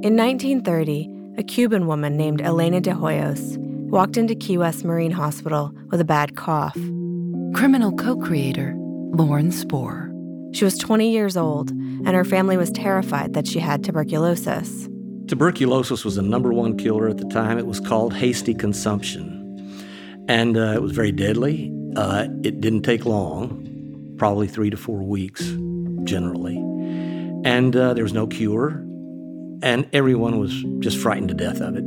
In 1930, a Cuban woman named Elena de Hoyos walked into Key West Marine Hospital with a bad cough. Criminal co creator Lauren Spohr. She was 20 years old, and her family was terrified that she had tuberculosis. Tuberculosis was the number one killer at the time. It was called hasty consumption. And uh, it was very deadly. Uh, it didn't take long, probably three to four weeks, generally. And uh, there was no cure and everyone was just frightened to death of it.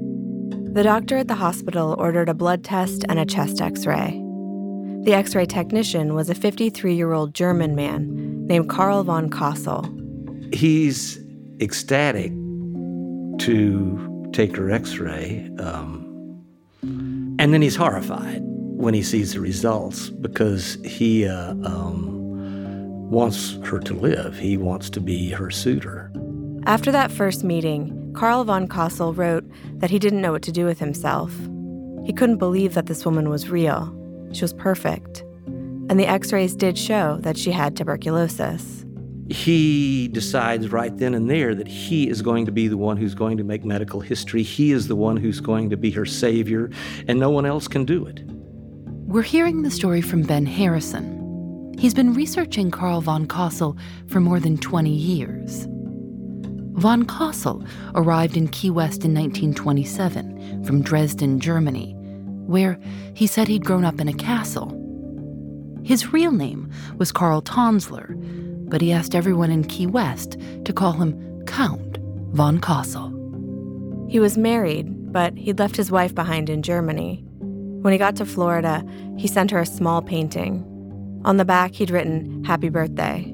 The doctor at the hospital ordered a blood test and a chest x ray. The x ray technician was a 53 year old German man named Karl von Cosel. He's ecstatic to take her x ray, um, and then he's horrified when he sees the results because he uh, um, wants her to live. He wants to be her suitor. After that first meeting, Karl von Cosel wrote that he didn't know what to do with himself. He couldn't believe that this woman was real. She was perfect. And the x rays did show that she had tuberculosis. He decides right then and there that he is going to be the one who's going to make medical history. He is the one who's going to be her savior, and no one else can do it. We're hearing the story from Ben Harrison. He's been researching Karl von Cosel for more than 20 years. Von Cosel arrived in Key West in 1927 from Dresden, Germany, where he said he'd grown up in a castle. His real name was Karl Tanzler, but he asked everyone in Key West to call him Count von Cosel. He was married, but he'd left his wife behind in Germany. When he got to Florida, he sent her a small painting. On the back, he'd written, Happy Birthday.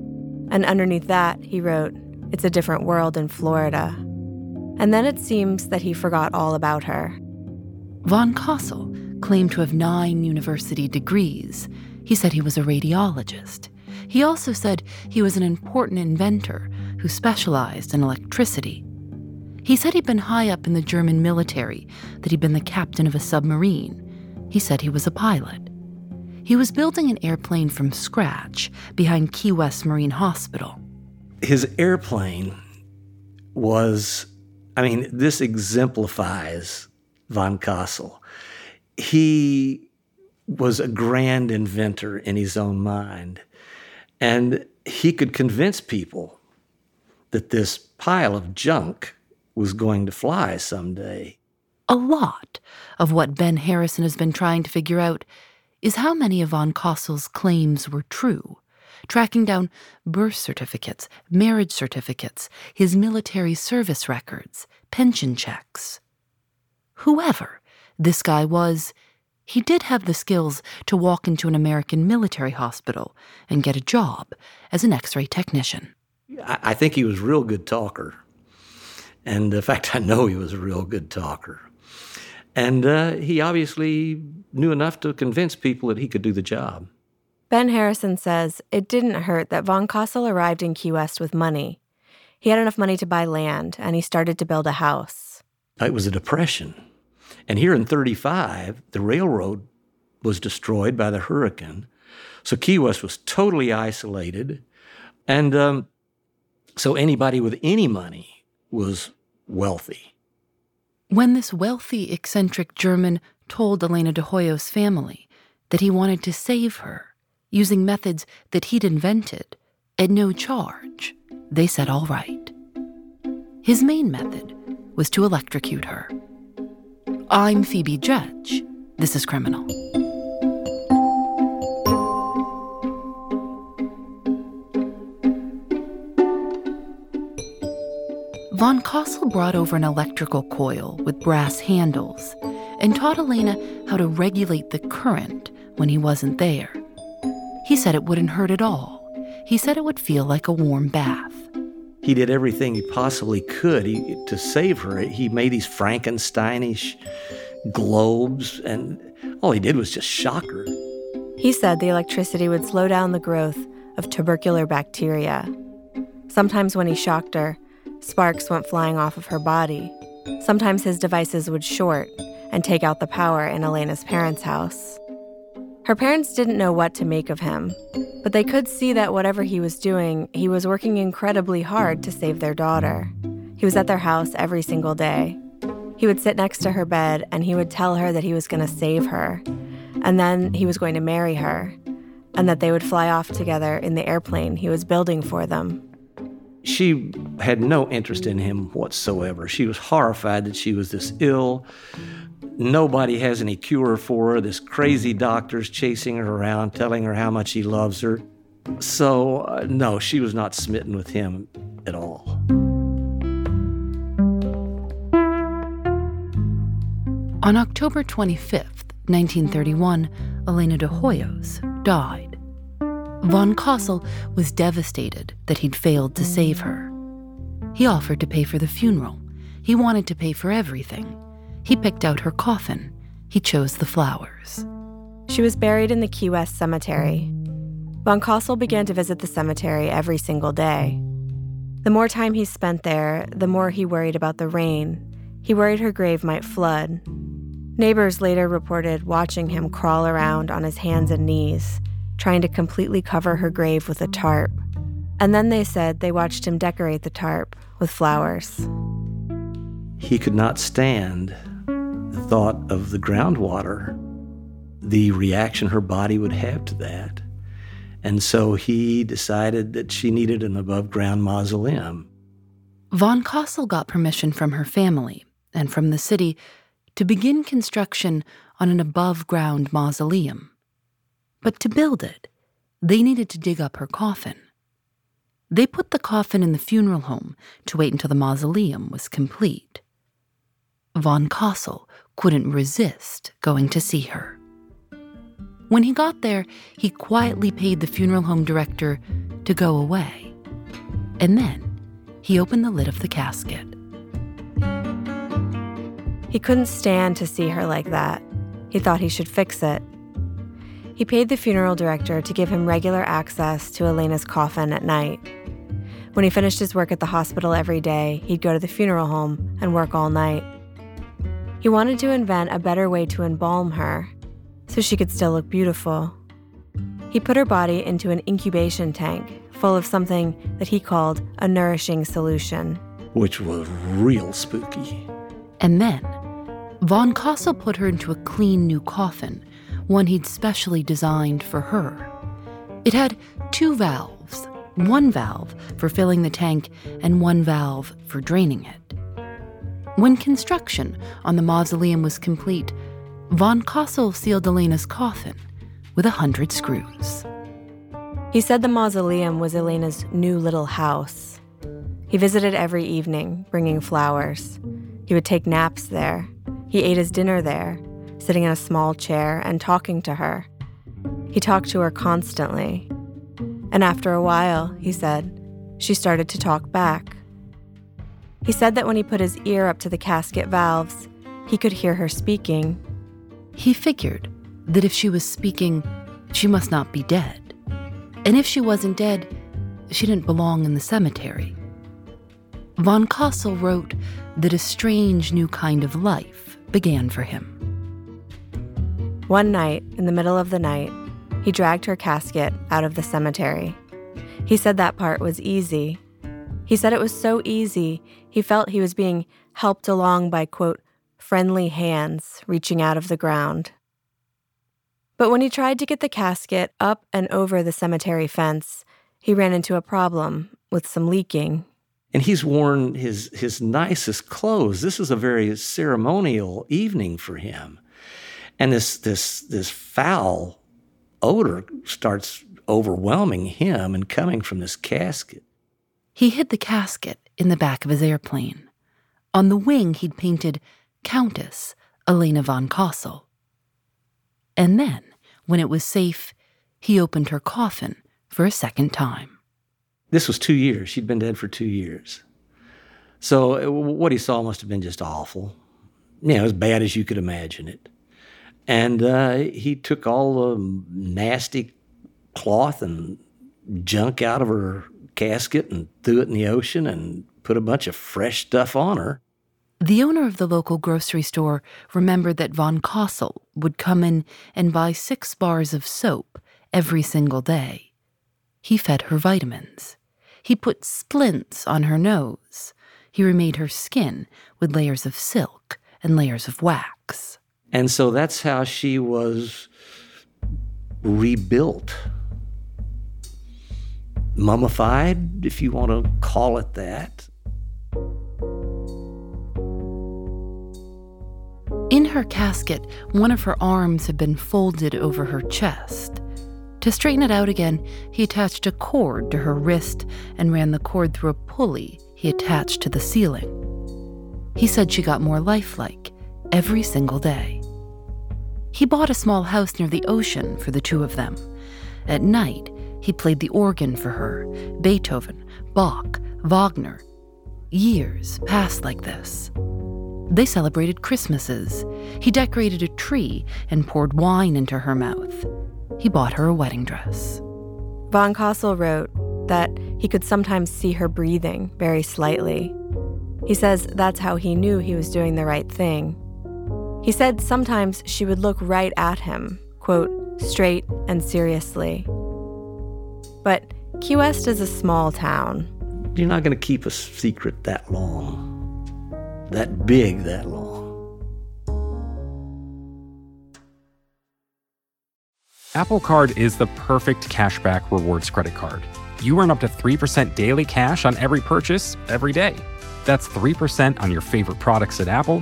And underneath that, he wrote, it's a different world in Florida. And then it seems that he forgot all about her. Von Cosel claimed to have nine university degrees. He said he was a radiologist. He also said he was an important inventor who specialized in electricity. He said he'd been high up in the German military, that he'd been the captain of a submarine. He said he was a pilot. He was building an airplane from scratch behind Key West Marine Hospital his airplane was, I mean, this exemplifies von Cosel. He was a grand inventor in his own mind, and he could convince people that this pile of junk was going to fly someday. A lot of what Ben Harrison has been trying to figure out is how many of von Cosel's claims were true tracking down birth certificates, marriage certificates, his military service records, pension checks. Whoever this guy was, he did have the skills to walk into an American military hospital and get a job as an x ray technician. I think he was a real good talker. And in fact, I know he was a real good talker. And uh, he obviously knew enough to convince people that he could do the job. Ben Harrison says it didn't hurt that Von Cosel arrived in Key West with money. He had enough money to buy land, and he started to build a house. It was a depression. And here in 35, the railroad was destroyed by the hurricane. So Key West was totally isolated. And um, so anybody with any money was wealthy. When this wealthy, eccentric German told Elena de Hoyos' family that he wanted to save her using methods that he'd invented at no charge, they said all right. His main method was to electrocute her. I'm Phoebe Judge. This is Criminal. Von Cosel brought over an electrical coil with brass handles and taught Elena how to regulate the current when he wasn't there. He said it wouldn't hurt at all. He said it would feel like a warm bath. He did everything he possibly could he, to save her. He made these Frankensteinish globes, and all he did was just shock her. He said the electricity would slow down the growth of tubercular bacteria. Sometimes when he shocked her, sparks went flying off of her body. Sometimes his devices would short and take out the power in Elena's parents' house. Her parents didn't know what to make of him, but they could see that whatever he was doing, he was working incredibly hard to save their daughter. He was at their house every single day. He would sit next to her bed and he would tell her that he was going to save her, and then he was going to marry her, and that they would fly off together in the airplane he was building for them. She had no interest in him whatsoever. She was horrified that she was this ill. Nobody has any cure for her. This crazy doctor's chasing her around, telling her how much he loves her. So, uh, no, she was not smitten with him at all. On October 25th, 1931, Elena de Hoyos died. Von Cosel was devastated that he'd failed to save her. He offered to pay for the funeral. He wanted to pay for everything. He picked out her coffin. He chose the flowers. She was buried in the Key West Cemetery. Von Cosel began to visit the cemetery every single day. The more time he spent there, the more he worried about the rain. He worried her grave might flood. Neighbors later reported watching him crawl around on his hands and knees, trying to completely cover her grave with a tarp. And then they said they watched him decorate the tarp with flowers. He could not stand the thought of the groundwater, the reaction her body would have to that. And so he decided that she needed an above ground mausoleum. Von Cosel got permission from her family and from the city to begin construction on an above ground mausoleum. But to build it, they needed to dig up her coffin. They put the coffin in the funeral home to wait until the mausoleum was complete. Von Cosel couldn't resist going to see her. When he got there, he quietly paid the funeral home director to go away. And then he opened the lid of the casket. He couldn't stand to see her like that. He thought he should fix it. He paid the funeral director to give him regular access to Elena's coffin at night. When he finished his work at the hospital every day, he'd go to the funeral home and work all night. He wanted to invent a better way to embalm her so she could still look beautiful. He put her body into an incubation tank full of something that he called a nourishing solution, which was real spooky. And then, Von Cosel put her into a clean new coffin one he'd specially designed for her. It had two valves one valve for filling the tank and one valve for draining it. When construction on the mausoleum was complete, von Cosel sealed Elena's coffin with a hundred screws. He said the mausoleum was Elena's new little house. He visited every evening, bringing flowers. He would take naps there. He ate his dinner there sitting in a small chair and talking to her. He talked to her constantly. And after a while, he said, she started to talk back. He said that when he put his ear up to the casket valves, he could hear her speaking. He figured that if she was speaking, she must not be dead. And if she wasn't dead, she didn't belong in the cemetery. Von Cosel wrote that a strange new kind of life began for him. One night, in the middle of the night, he dragged her casket out of the cemetery. He said that part was easy. He said it was so easy, he felt he was being helped along by, quote, friendly hands reaching out of the ground. But when he tried to get the casket up and over the cemetery fence, he ran into a problem with some leaking. And he's worn his, his nicest clothes. This is a very ceremonial evening for him. And this, this, this foul odor starts overwhelming him and coming from this casket. He hid the casket in the back of his airplane. On the wing, he'd painted Countess Elena von Cosel. And then, when it was safe, he opened her coffin for a second time. This was two years. She'd been dead for two years. So what he saw must have been just awful. You know, as bad as you could imagine it. And uh, he took all the nasty cloth and junk out of her casket and threw it in the ocean and put a bunch of fresh stuff on her. The owner of the local grocery store remembered that von Cosel would come in and buy six bars of soap every single day. He fed her vitamins. He put splints on her nose. He remade her skin with layers of silk and layers of wax. And so that's how she was rebuilt. Mummified, if you want to call it that. In her casket, one of her arms had been folded over her chest. To straighten it out again, he attached a cord to her wrist and ran the cord through a pulley he attached to the ceiling. He said she got more lifelike every single day. He bought a small house near the ocean for the two of them. At night, he played the organ for her Beethoven, Bach, Wagner. Years passed like this. They celebrated Christmases. He decorated a tree and poured wine into her mouth. He bought her a wedding dress. Von Cosel wrote that he could sometimes see her breathing very slightly. He says that's how he knew he was doing the right thing. He said sometimes she would look right at him, quote, straight and seriously. But Key West is a small town. You're not going to keep a secret that long that big that long. Apple Card is the perfect cashback rewards credit card. You earn up to 3% daily cash on every purchase every day. That's 3% on your favorite products at Apple,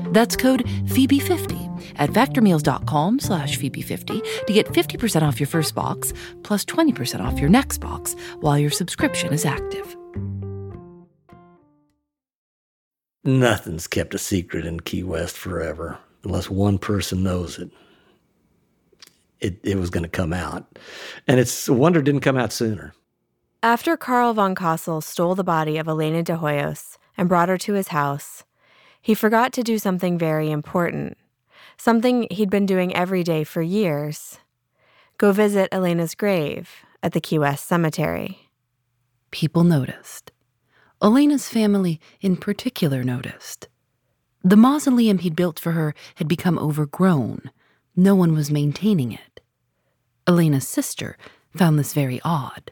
That's code Phoebe50 at factormeals.com slash Phoebe50 to get 50% off your first box, plus 20% off your next box while your subscription is active. Nothing's kept a secret in Key West forever unless one person knows it it, it was going to come out. And it's a wonder it didn't come out sooner. After Carl von Cosel stole the body of Elena de Hoyos and brought her to his house, he forgot to do something very important, something he'd been doing every day for years go visit Elena's grave at the Key West Cemetery. People noticed. Elena's family, in particular, noticed. The mausoleum he'd built for her had become overgrown. No one was maintaining it. Elena's sister found this very odd.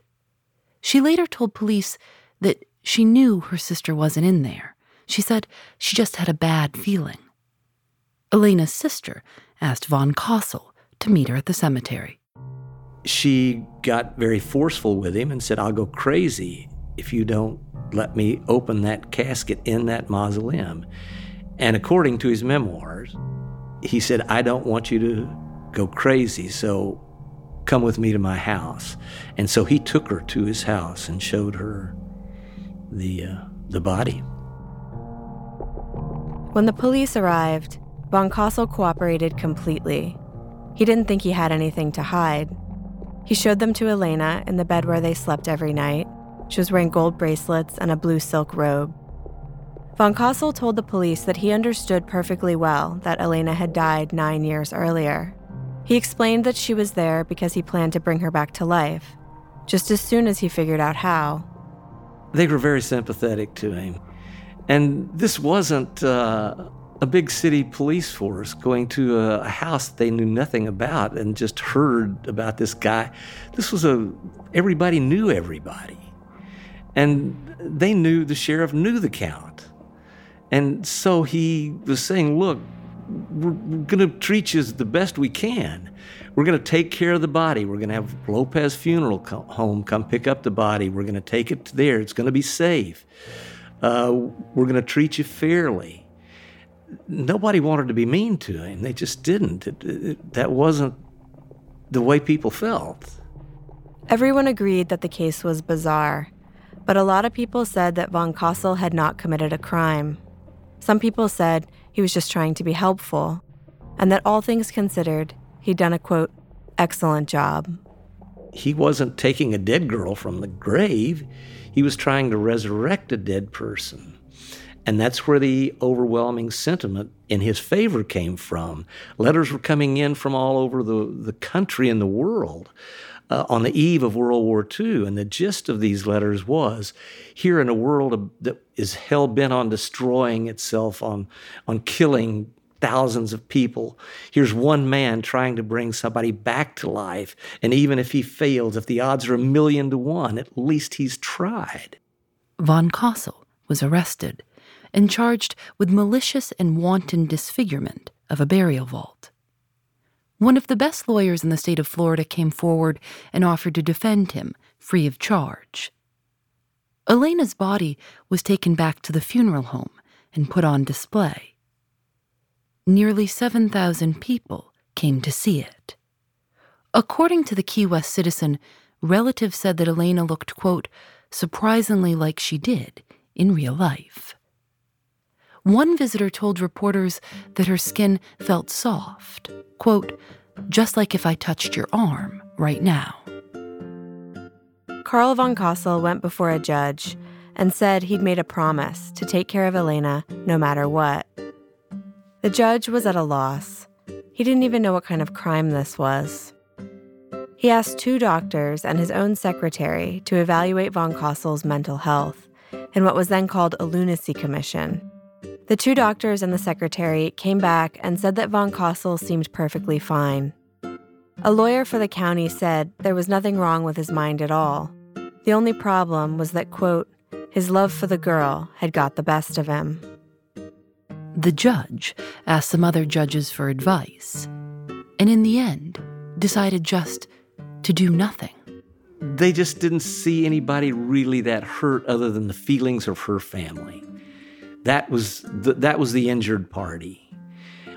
She later told police that she knew her sister wasn't in there. She said she just had a bad feeling. Elena's sister asked von Cosel to meet her at the cemetery. She got very forceful with him and said, I'll go crazy if you don't let me open that casket in that mausoleum. And according to his memoirs, he said, I don't want you to go crazy, so come with me to my house. And so he took her to his house and showed her the, uh, the body. When the police arrived, von Cosel cooperated completely. He didn't think he had anything to hide. He showed them to Elena in the bed where they slept every night. She was wearing gold bracelets and a blue silk robe. Von Cosel told the police that he understood perfectly well that Elena had died nine years earlier. He explained that she was there because he planned to bring her back to life, just as soon as he figured out how. They were very sympathetic to him. And this wasn't uh, a big city police force going to a, house they knew nothing about and just heard about this guy. This was a, everybody knew everybody. And they knew, the sheriff knew the count. And so he was saying, look, we're, we're going to treat you as the best we can. We're going to take care of the body. We're going to have Lopez Funeral Home come pick up the body. We're going to take it there. It's going to be safe uh, we're going to treat you fairly. Nobody wanted to be mean to him. They just didn't. It, it, that wasn't the way people felt. Everyone agreed that the case was bizarre, but a lot of people said that von Cosel had not committed a crime. Some people said he was just trying to be helpful, and that all things considered, he'd done a quote, excellent job. He wasn't taking a dead girl from the grave. He was trying to resurrect a dead person. And that's where the overwhelming sentiment in his favor came from. Letters were coming in from all over the, the country and the world uh, on the eve of World War II. And the gist of these letters was here in a world that is hell bent on destroying itself, on, on killing thousands of people. Here's one man trying to bring somebody back to life. And even if he fails, if the odds are a million to one, at least he's tried. Von Cosel was arrested and charged with malicious and wanton disfigurement of a burial vault. One of the best lawyers in the state of Florida came forward and offered to defend him free of charge. Elena's body was taken back to the funeral home and put on display nearly 7,000 people came to see it. According to the Key West Citizen, relatives said that Elena looked, quote, surprisingly like she did in real life. One visitor told reporters that her skin felt soft, quote, just like if I touched your arm right now. Carl von Cosel went before a judge and said he'd made a promise to take care of Elena no matter what. The judge was at a loss. He didn't even know what kind of crime this was. He asked two doctors and his own secretary to evaluate von Cosel's mental health in what was then called a lunacy commission. The two doctors and the secretary came back and said that von Cosel seemed perfectly fine. A lawyer for the county said there was nothing wrong with his mind at all. The only problem was that, quote, his love for the girl had got the best of him. The judge asked some other judges for advice, and in the end, decided just to do nothing. They just didn't see anybody really that hurt other than the feelings of her family. That was the, that was the injured party.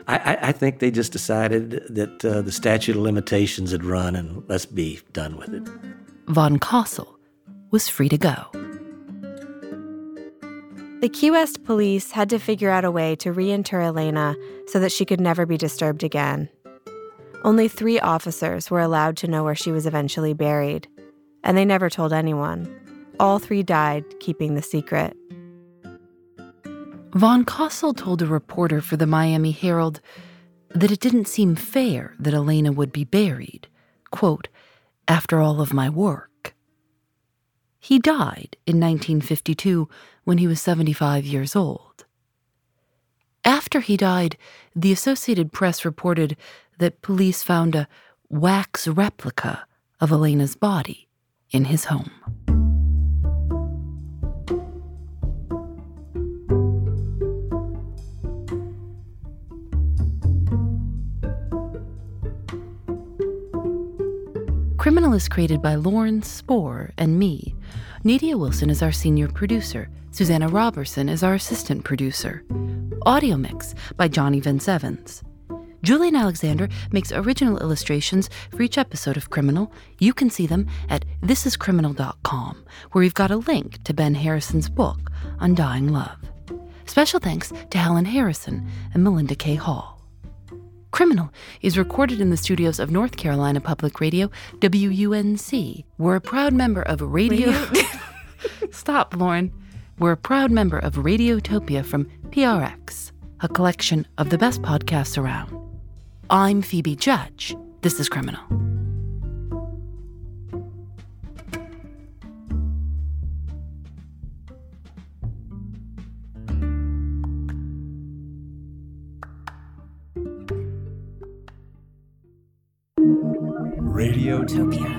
I, I, think they just decided that uh, the statute of limitations had run and let's be done with it. Von Cosel was free to go. The Key West police had to figure out a way to reinter Elena so that she could never be disturbed again. Only three officers were allowed to know where she was eventually buried, and they never told anyone. All three died keeping the secret. Von Cosel told a reporter for the Miami Herald that it didn't seem fair that Elena would be buried, quote, after all of my work. He died in 1952 when he was 75 years old. After he died, the Associated Press reported that police found a wax replica of Elena's body in his home. Criminal is created by Lauren Spohr and me. Nadia Wilson is our senior producer. Susanna Robertson is our assistant producer. Audio mix by Johnny Vince Evans. Julienne Alexander makes original illustrations for each episode of Criminal. You can see them at thisiscriminal.com, where we've got a link to Ben Harrison's book, Undying Love. Special thanks to Helen Harrison and Melinda K. Hall. Criminal is recorded in the studios of North Carolina Public Radio, WUNC. We're a proud member of Radio. Radio? Stop, Lauren. We're a proud member of Radiotopia from PRX, a collection of the best podcasts around. I'm Phoebe Judge. This is Criminal. Radiotopia.